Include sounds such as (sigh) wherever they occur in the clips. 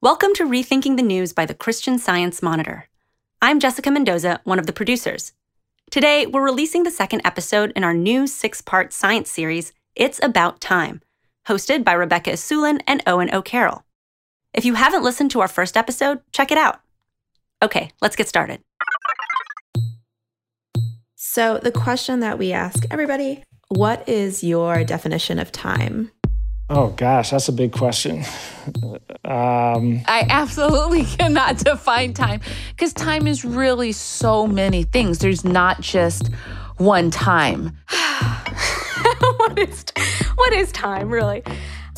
Welcome to Rethinking the News by the Christian Science Monitor. I'm Jessica Mendoza, one of the producers. Today, we're releasing the second episode in our new six part science series, It's About Time, hosted by Rebecca Asulin and Owen O'Carroll. If you haven't listened to our first episode, check it out. Okay, let's get started. So, the question that we ask everybody what is your definition of time? Oh gosh, that's a big question. (laughs) Um, I absolutely (laughs) cannot define time because time is really so many things. There's not just one time. (sighs) (laughs) what is what is time really?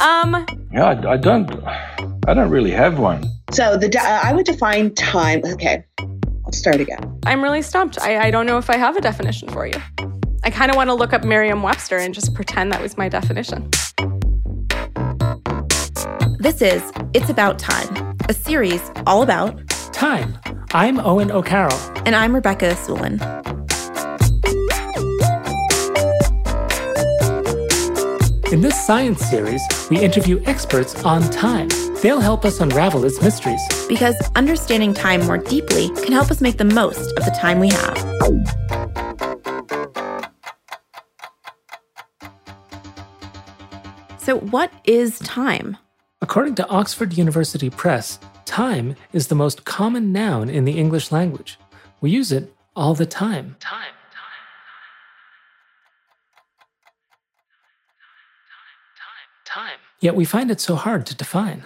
Um, yeah, I, I don't. I don't really have one. So the uh, I would define time. Okay, I'll start again. I'm really stumped. I, I don't know if I have a definition for you. I kind of want to look up Merriam-Webster and just pretend that was my definition. This is It's About Time, a series all about time. I'm Owen O'Carroll. And I'm Rebecca Asulin. In this science series, we interview experts on time. They'll help us unravel its mysteries. Because understanding time more deeply can help us make the most of the time we have. So, what is time? According to Oxford University Press, time is the most common noun in the English language. We use it all the time. Time. Time. Time. Yet we find it so hard to define.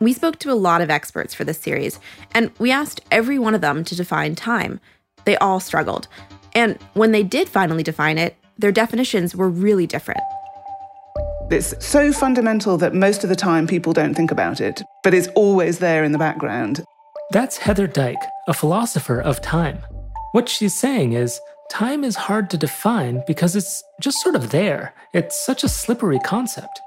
We spoke to a lot of experts for this series, and we asked every one of them to define time. They all struggled. And when they did finally define it, their definitions were really different. It's so fundamental that most of the time people don't think about it, but it's always there in the background. That's Heather Dyke, a philosopher of time. What she's saying is time is hard to define because it's just sort of there. It's such a slippery concept.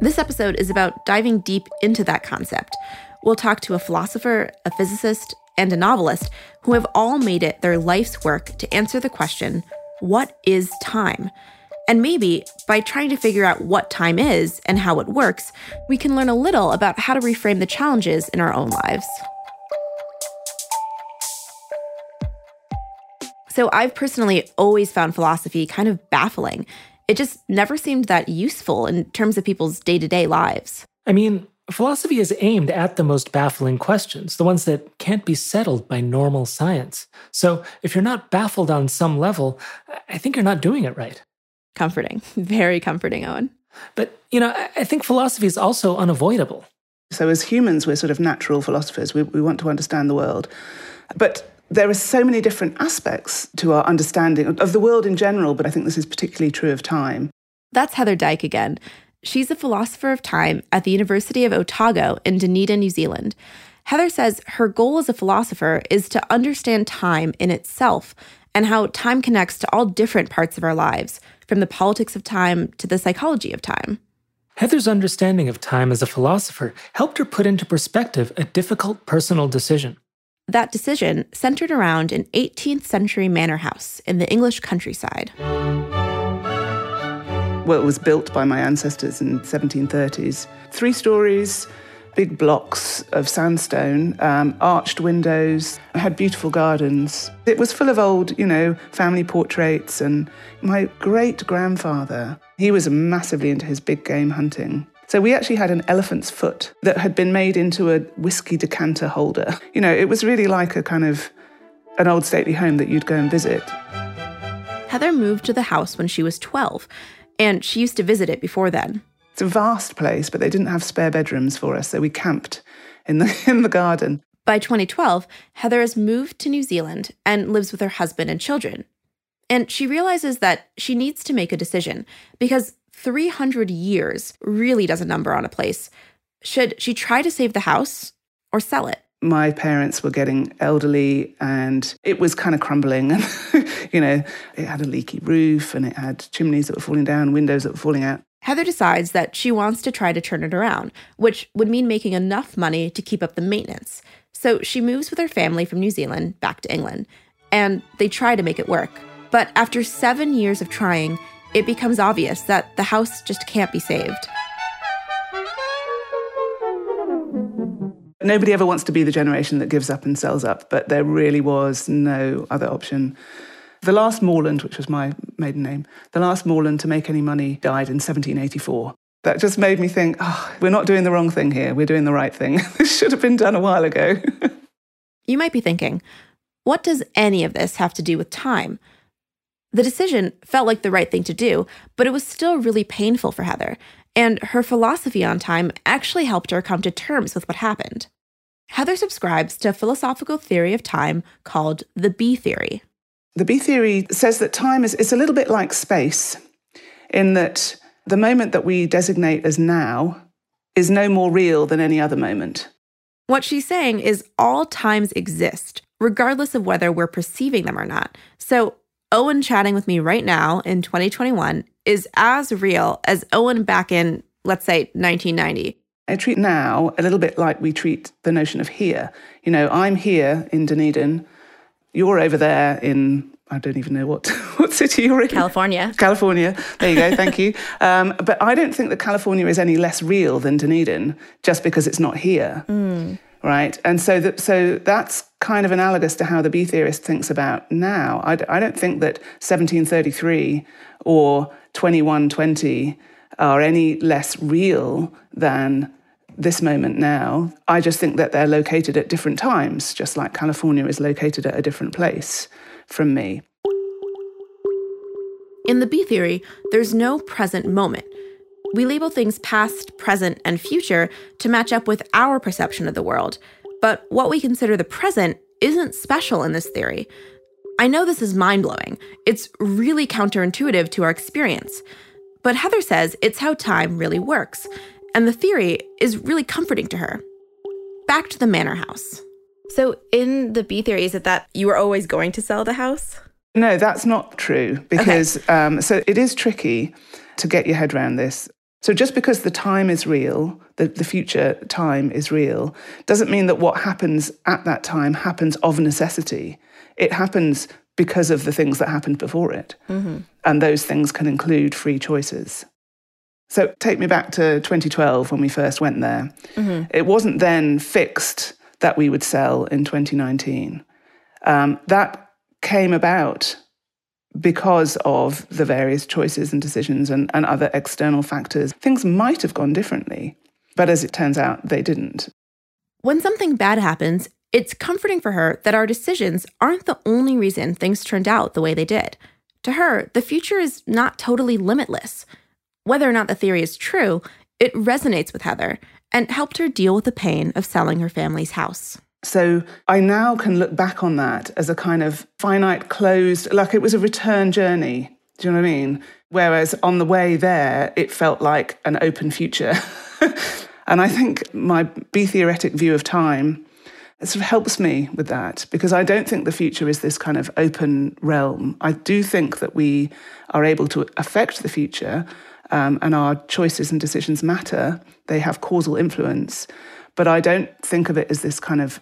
This episode is about diving deep into that concept. We'll talk to a philosopher, a physicist, and a novelist who have all made it their life's work to answer the question what is time? And maybe by trying to figure out what time is and how it works, we can learn a little about how to reframe the challenges in our own lives. So, I've personally always found philosophy kind of baffling. It just never seemed that useful in terms of people's day to day lives. I mean, philosophy is aimed at the most baffling questions, the ones that can't be settled by normal science. So, if you're not baffled on some level, I think you're not doing it right comforting, (laughs) very comforting, Owen. But, you know, I think philosophy is also unavoidable. So, as humans, we're sort of natural philosophers. We, we want to understand the world. But there are so many different aspects to our understanding of the world in general, but I think this is particularly true of time. That's Heather Dyke again. She's a philosopher of time at the University of Otago in Dunedin, New Zealand. Heather says her goal as a philosopher is to understand time in itself and how time connects to all different parts of our lives, from the politics of time to the psychology of time. Heather's understanding of time as a philosopher helped her put into perspective a difficult personal decision. That decision centered around an 18th century manor house in the English countryside. Well, it was built by my ancestors in 1730s. Three stories, big blocks of sandstone, um, arched windows, had beautiful gardens. It was full of old, you know, family portraits. And my great grandfather, he was massively into his big game hunting. So we actually had an elephant's foot that had been made into a whiskey decanter holder. You know, it was really like a kind of an old stately home that you'd go and visit. Heather moved to the house when she was 12, and she used to visit it before then. It's a vast place, but they didn't have spare bedrooms for us, so we camped in the (laughs) in the garden. By 2012, Heather has moved to New Zealand and lives with her husband and children. And she realizes that she needs to make a decision because 300 years really does a number on a place. Should she try to save the house or sell it? my parents were getting elderly and it was kind of crumbling and (laughs) you know it had a leaky roof and it had chimneys that were falling down windows that were falling out Heather decides that she wants to try to turn it around, which would mean making enough money to keep up the maintenance. So she moves with her family from New Zealand back to England, and they try to make it work. But after seven years of trying, it becomes obvious that the house just can't be saved. Nobody ever wants to be the generation that gives up and sells up, but there really was no other option. The last Morland, which was my maiden name, the last Morland to make any money died in 1784. That just made me think, oh, we're not doing the wrong thing here. We're doing the right thing. (laughs) this should have been done a while ago. (laughs) you might be thinking, what does any of this have to do with time? The decision felt like the right thing to do, but it was still really painful for Heather, and her philosophy on time actually helped her come to terms with what happened. Heather subscribes to a philosophical theory of time called the B theory. The B theory says that time is it's a little bit like space, in that the moment that we designate as now is no more real than any other moment. What she's saying is all times exist, regardless of whether we're perceiving them or not. So Owen chatting with me right now in 2021 is as real as Owen back in, let's say, 1990. I treat now a little bit like we treat the notion of here. You know, I'm here in Dunedin, you're over there in I don't even know what (laughs) what city you're in. California. California. There you go. Thank you. Um, but I don't think that California is any less real than Dunedin just because it's not here. Mm right? And so, that, so that's kind of analogous to how the B theorist thinks about now. I, I don't think that 1733 or 2120 are any less real than this moment now. I just think that they're located at different times, just like California is located at a different place from me. In the B theory, there's no present moment. We label things past, present, and future to match up with our perception of the world. But what we consider the present isn't special in this theory. I know this is mind blowing. It's really counterintuitive to our experience. But Heather says it's how time really works, and the theory is really comforting to her. Back to the manor house. So, in the B theory, is it that you were always going to sell the house? No, that's not true because okay. um, so it is tricky to get your head around this. So just because the time is real, the, the future time is real, doesn't mean that what happens at that time happens of necessity. It happens because of the things that happened before it. Mm-hmm. And those things can include free choices. So take me back to 2012 when we first went there. Mm-hmm. It wasn't then fixed that we would sell in 2019. Um, that came about because of the various choices and decisions and, and other external factors, things might have gone differently. But as it turns out, they didn't. When something bad happens, it's comforting for her that our decisions aren't the only reason things turned out the way they did. To her, the future is not totally limitless. Whether or not the theory is true, it resonates with Heather and helped her deal with the pain of selling her family's house. So I now can look back on that as a kind of finite, closed, like it was a return journey. Do you know what I mean? Whereas on the way there, it felt like an open future. (laughs) and I think my B theoretic view of time it sort of helps me with that because I don't think the future is this kind of open realm. I do think that we are able to affect the future um, and our choices and decisions matter. They have causal influence. But I don't think of it as this kind of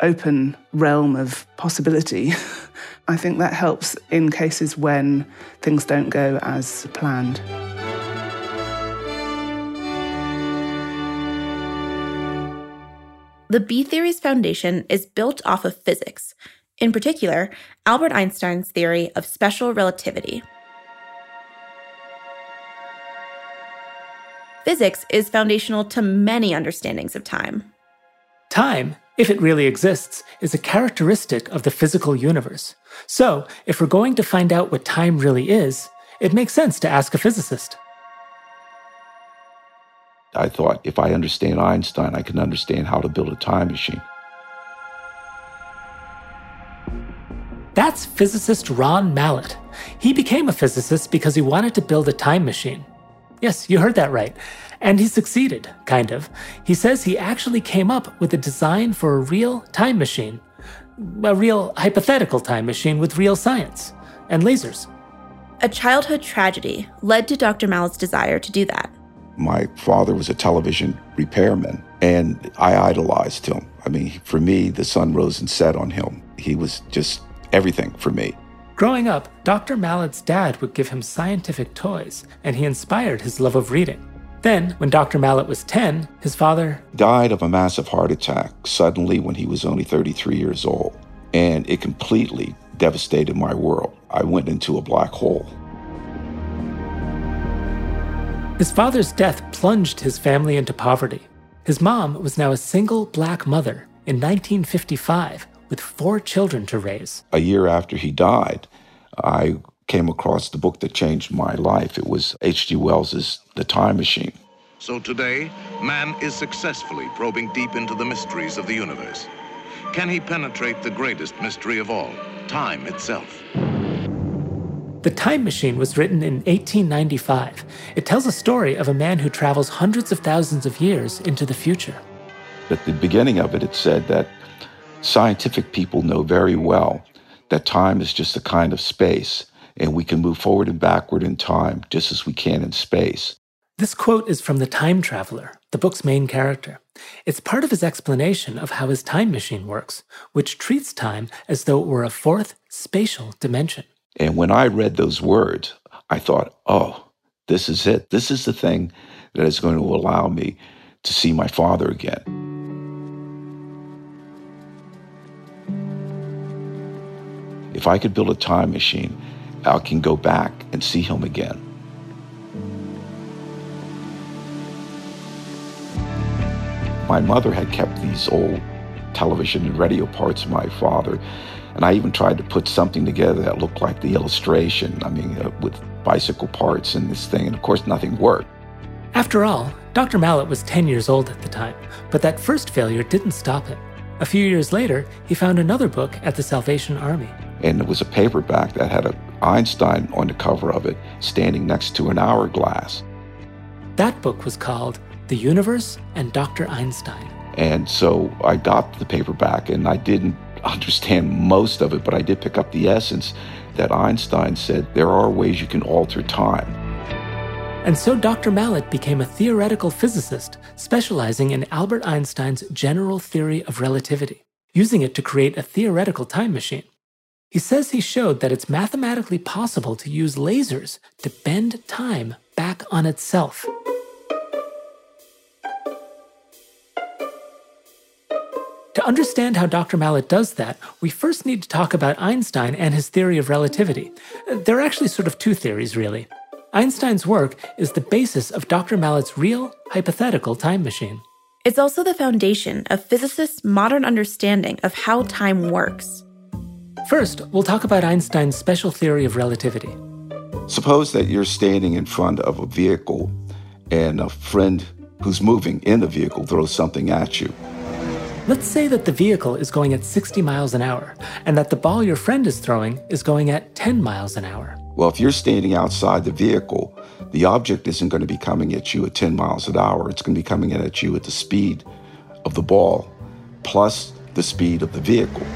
open realm of possibility. (laughs) I think that helps in cases when things don't go as planned. The B theory's foundation is built off of physics, in particular, Albert Einstein's theory of special relativity. Physics is foundational to many understandings of time. Time if it really exists, is a characteristic of the physical universe. So, if we're going to find out what time really is, it makes sense to ask a physicist. I thought if I understand Einstein, I can understand how to build a time machine. That's physicist Ron Mallett. He became a physicist because he wanted to build a time machine. Yes, you heard that right. And he succeeded, kind of. He says he actually came up with a design for a real time machine. A real hypothetical time machine with real science and lasers. A childhood tragedy led to Dr. Mallett's desire to do that. My father was a television repairman, and I idolized him. I mean, for me, the sun rose and set on him. He was just everything for me. Growing up, Dr. Mallett's dad would give him scientific toys, and he inspired his love of reading. Then, when Dr. Mallett was 10, his father died of a massive heart attack suddenly when he was only 33 years old. And it completely devastated my world. I went into a black hole. His father's death plunged his family into poverty. His mom was now a single black mother in 1955 with four children to raise. A year after he died, I came across the book that changed my life. It was H.G. Wells's The Time Machine. So today, man is successfully probing deep into the mysteries of the universe. Can he penetrate the greatest mystery of all, time itself? The Time Machine was written in 1895. It tells a story of a man who travels hundreds of thousands of years into the future. At the beginning of it, it said that scientific people know very well that time is just a kind of space, and we can move forward and backward in time just as we can in space. This quote is from The Time Traveler, the book's main character. It's part of his explanation of how his time machine works, which treats time as though it were a fourth spatial dimension. And when I read those words, I thought, oh, this is it. This is the thing that is going to allow me to see my father again. If I could build a time machine, I can go back and see him again. My mother had kept these old television and radio parts of my father, and I even tried to put something together that looked like the illustration. I mean, uh, with bicycle parts and this thing, and of course, nothing worked. After all, Dr. Mallett was 10 years old at the time, but that first failure didn't stop him. A few years later, he found another book at the Salvation Army. And it was a paperback that had a Einstein on the cover of it, standing next to an hourglass. That book was called the Universe and Dr. Einstein. And so I got the paperback and I didn't (laughs) understand most of it, but I did pick up the essence that Einstein said there are ways you can alter time. And so Dr. Mallett became a theoretical physicist specializing in Albert Einstein's general theory of relativity, using it to create a theoretical time machine. He says he showed that it's mathematically possible to use lasers to bend time back on itself. To understand how Dr. Mallett does that, we first need to talk about Einstein and his theory of relativity. There are actually sort of two theories, really. Einstein's work is the basis of Dr. Mallett's real, hypothetical time machine. It's also the foundation of physicists' modern understanding of how time works. First, we'll talk about Einstein's special theory of relativity. Suppose that you're standing in front of a vehicle and a friend who's moving in the vehicle throws something at you. Let's say that the vehicle is going at 60 miles an hour and that the ball your friend is throwing is going at 10 miles an hour. Well, if you're standing outside the vehicle, the object isn't going to be coming at you at 10 miles an hour. It's going to be coming at you at the speed of the ball plus the speed of the vehicle.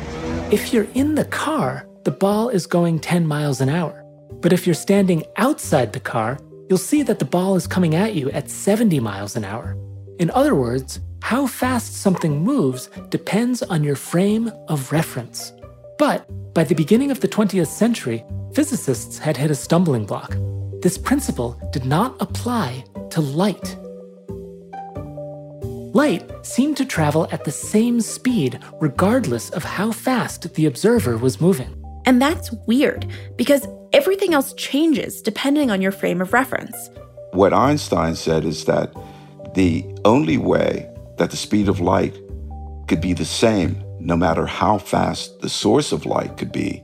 If you're in the car, the ball is going 10 miles an hour. But if you're standing outside the car, you'll see that the ball is coming at you at 70 miles an hour. In other words, how fast something moves depends on your frame of reference. But by the beginning of the 20th century, physicists had hit a stumbling block. This principle did not apply to light. Light seemed to travel at the same speed regardless of how fast the observer was moving. And that's weird because everything else changes depending on your frame of reference. What Einstein said is that the only way that the speed of light could be the same no matter how fast the source of light could be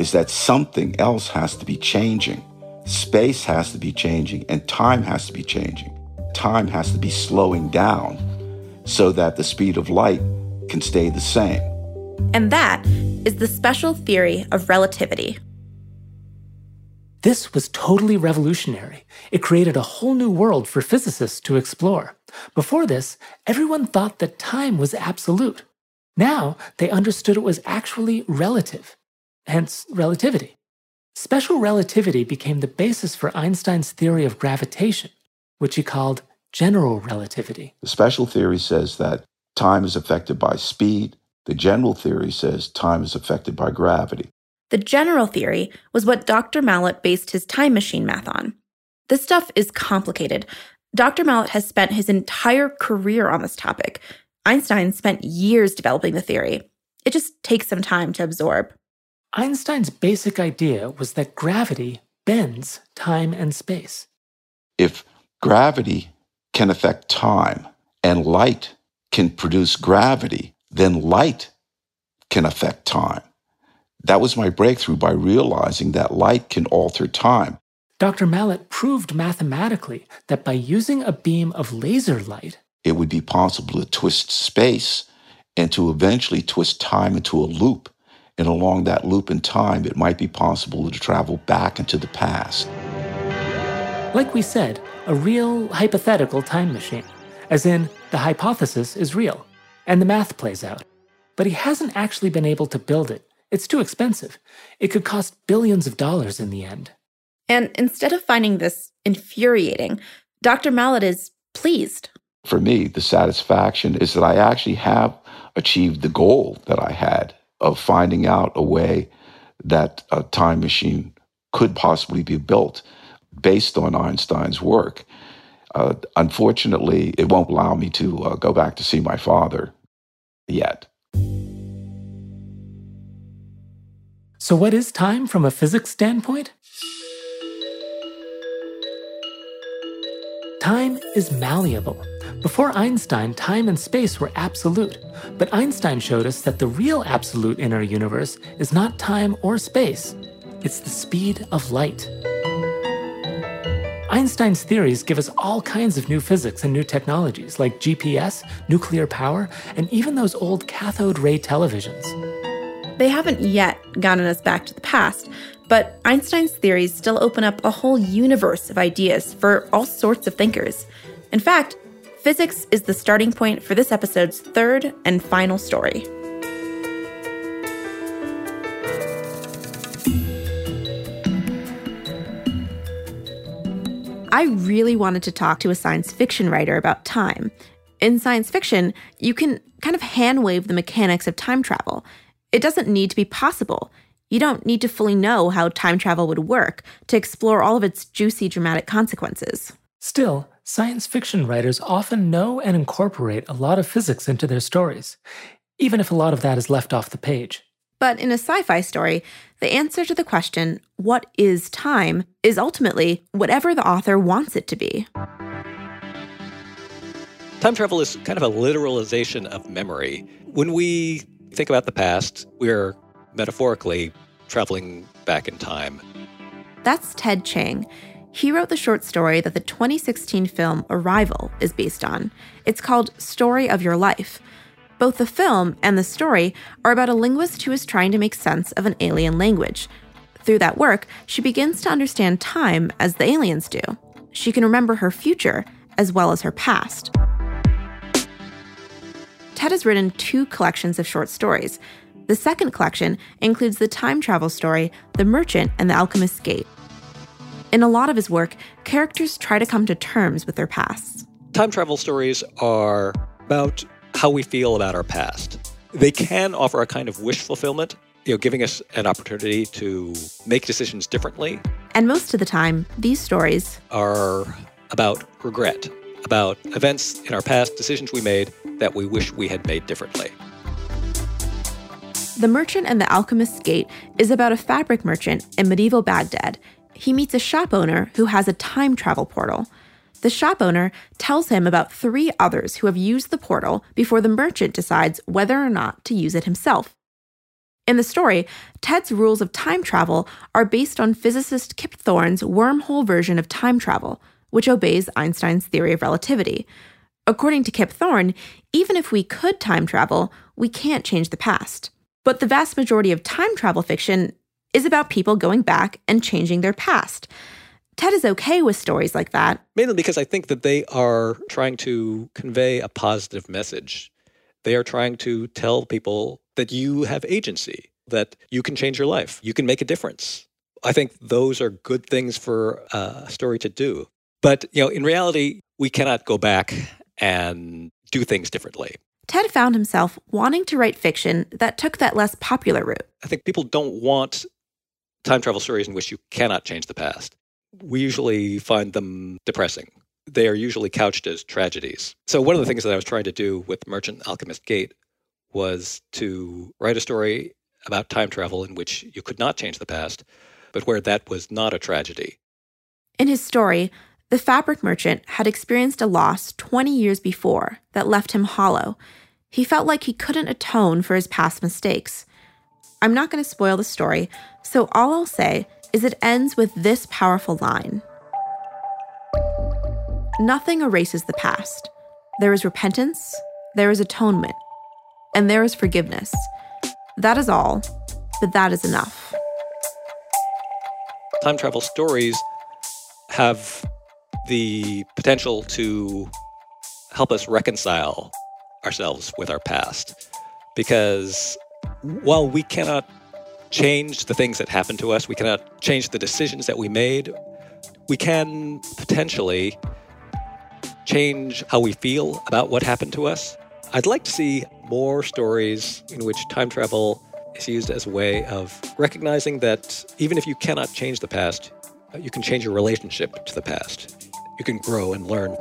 is that something else has to be changing. Space has to be changing and time has to be changing. Time has to be slowing down so that the speed of light can stay the same. And that is the special theory of relativity. This was totally revolutionary. It created a whole new world for physicists to explore. Before this, everyone thought that time was absolute. Now they understood it was actually relative, hence relativity. Special relativity became the basis for Einstein's theory of gravitation, which he called general relativity. The special theory says that time is affected by speed. The general theory says time is affected by gravity. The general theory was what Dr. Mallett based his time machine math on. This stuff is complicated, Dr. Mallett has spent his entire career on this topic. Einstein spent years developing the theory. It just takes some time to absorb. Einstein's basic idea was that gravity bends time and space. If gravity can affect time and light can produce gravity, then light can affect time. That was my breakthrough by realizing that light can alter time. Dr. Mallett proved mathematically that by using a beam of laser light, it would be possible to twist space and to eventually twist time into a loop. And along that loop in time, it might be possible to travel back into the past. Like we said, a real hypothetical time machine, as in, the hypothesis is real, and the math plays out. But he hasn't actually been able to build it. It's too expensive. It could cost billions of dollars in the end. And instead of finding this infuriating, Dr. Mallett is pleased. For me, the satisfaction is that I actually have achieved the goal that I had of finding out a way that a time machine could possibly be built based on Einstein's work. Uh, unfortunately, it won't allow me to uh, go back to see my father yet. So, what is time from a physics standpoint? Time is malleable. Before Einstein, time and space were absolute. But Einstein showed us that the real absolute in our universe is not time or space, it's the speed of light. Einstein's theories give us all kinds of new physics and new technologies like GPS, nuclear power, and even those old cathode ray televisions. They haven't yet gotten us back to the past, but Einstein's theories still open up a whole universe of ideas for all sorts of thinkers. In fact, Physics is the starting point for this episode's third and final story. I really wanted to talk to a science fiction writer about time. In science fiction, you can kind of hand wave the mechanics of time travel. It doesn't need to be possible. You don't need to fully know how time travel would work to explore all of its juicy dramatic consequences. Still, science fiction writers often know and incorporate a lot of physics into their stories, even if a lot of that is left off the page. But in a sci fi story, the answer to the question, what is time, is ultimately whatever the author wants it to be. Time travel is kind of a literalization of memory. When we think about the past, we're metaphorically traveling back in time. That's Ted Chiang. He wrote the short story that the 2016 film Arrival is based on. It's called Story of Your Life. Both the film and the story are about a linguist who is trying to make sense of an alien language. Through that work, she begins to understand time as the aliens do. She can remember her future as well as her past. Ted has written two collections of short stories. The second collection includes the time travel story The Merchant and the Alchemist's Gate. In a lot of his work, characters try to come to terms with their pasts. Time travel stories are about how we feel about our past. They can offer a kind of wish fulfillment, you know, giving us an opportunity to make decisions differently. And most of the time, these stories are about regret, about events in our past, decisions we made that we wish we had made differently. The Merchant and the Alchemist's Gate is about a fabric merchant in medieval Baghdad he meets a shop owner who has a time travel portal. The shop owner tells him about three others who have used the portal before the merchant decides whether or not to use it himself. In the story, Ted's rules of time travel are based on physicist Kip Thorne's wormhole version of time travel, which obeys Einstein's theory of relativity. According to Kip Thorne, even if we could time travel, we can't change the past. But the vast majority of time travel fiction is about people going back and changing their past. Ted is okay with stories like that. Mainly because I think that they are trying to convey a positive message. They are trying to tell people that you have agency, that you can change your life, you can make a difference. I think those are good things for a story to do. But, you know, in reality, we cannot go back and do things differently. Ted found himself wanting to write fiction that took that less popular route. I think people don't want time travel stories in which you cannot change the past. We usually find them depressing. they are usually couched as tragedies. So, one of the things that I was trying to do with Merchant Alchemist Gate was to write a story about time travel in which you could not change the past, but where that was not a tragedy. In his story, the fabric merchant had experienced a loss 20 years before that left him hollow. He felt like he couldn't atone for his past mistakes. I'm not going to spoil the story, so all I'll say is it ends with this powerful line Nothing erases the past. There is repentance, there is atonement, and there is forgiveness. That is all, but that is enough. Time travel stories have the potential to help us reconcile ourselves with our past. Because while we cannot change the things that happened to us, we cannot change the decisions that we made, we can potentially change how we feel about what happened to us. I'd like to see more stories in which time travel is used as a way of recognizing that even if you cannot change the past, you can change your relationship to the past. You can grow and learn.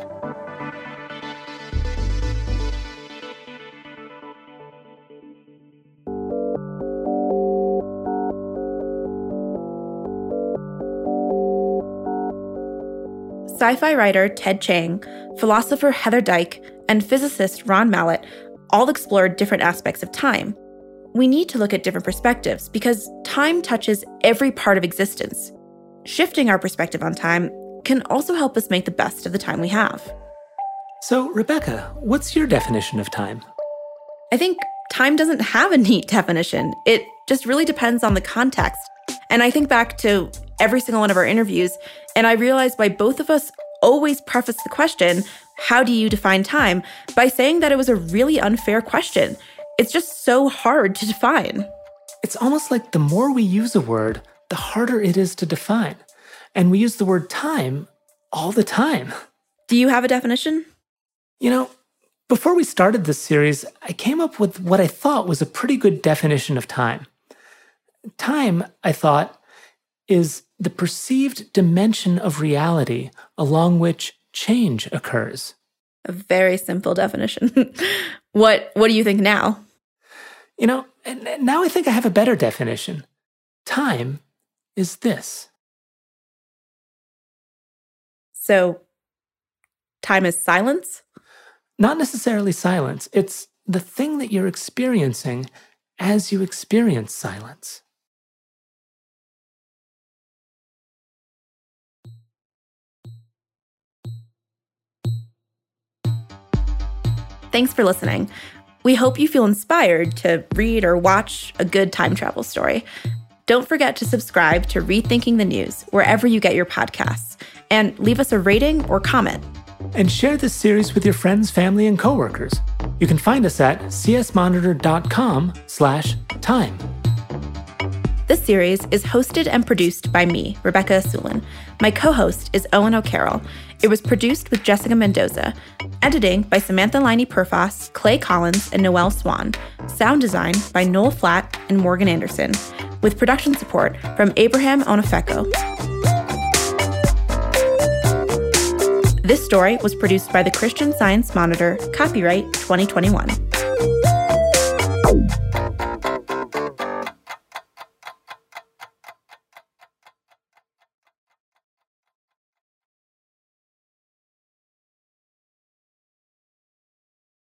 Sci fi writer Ted Chiang, philosopher Heather Dyke, and physicist Ron Mallett all explored different aspects of time. We need to look at different perspectives because time touches every part of existence. Shifting our perspective on time can also help us make the best of the time we have. So, Rebecca, what's your definition of time? I think time doesn't have a neat definition. It just really depends on the context. And I think back to every single one of our interviews. And I realized why both of us always preface the question, How do you define time? by saying that it was a really unfair question. It's just so hard to define. It's almost like the more we use a word, the harder it is to define. And we use the word time all the time. Do you have a definition? You know, before we started this series, I came up with what I thought was a pretty good definition of time. Time, I thought, is the perceived dimension of reality along which change occurs. A very simple definition. (laughs) what what do you think now? You know, now I think I have a better definition. Time is this. So time is silence? Not necessarily silence. It's the thing that you're experiencing as you experience silence. Thanks for listening. We hope you feel inspired to read or watch a good time travel story. Don't forget to subscribe to Rethinking the News wherever you get your podcasts and leave us a rating or comment. And share this series with your friends, family, and coworkers. You can find us at csmonitor.com slash time. This series is hosted and produced by me, Rebecca Asulin. My co-host is Owen O'Carroll. It was produced with Jessica Mendoza. Editing by Samantha Laine Perfas, Clay Collins, and Noel Swan. Sound design by Noel Flatt and Morgan Anderson. With production support from Abraham Onofeko. This story was produced by the Christian Science Monitor, copyright 2021.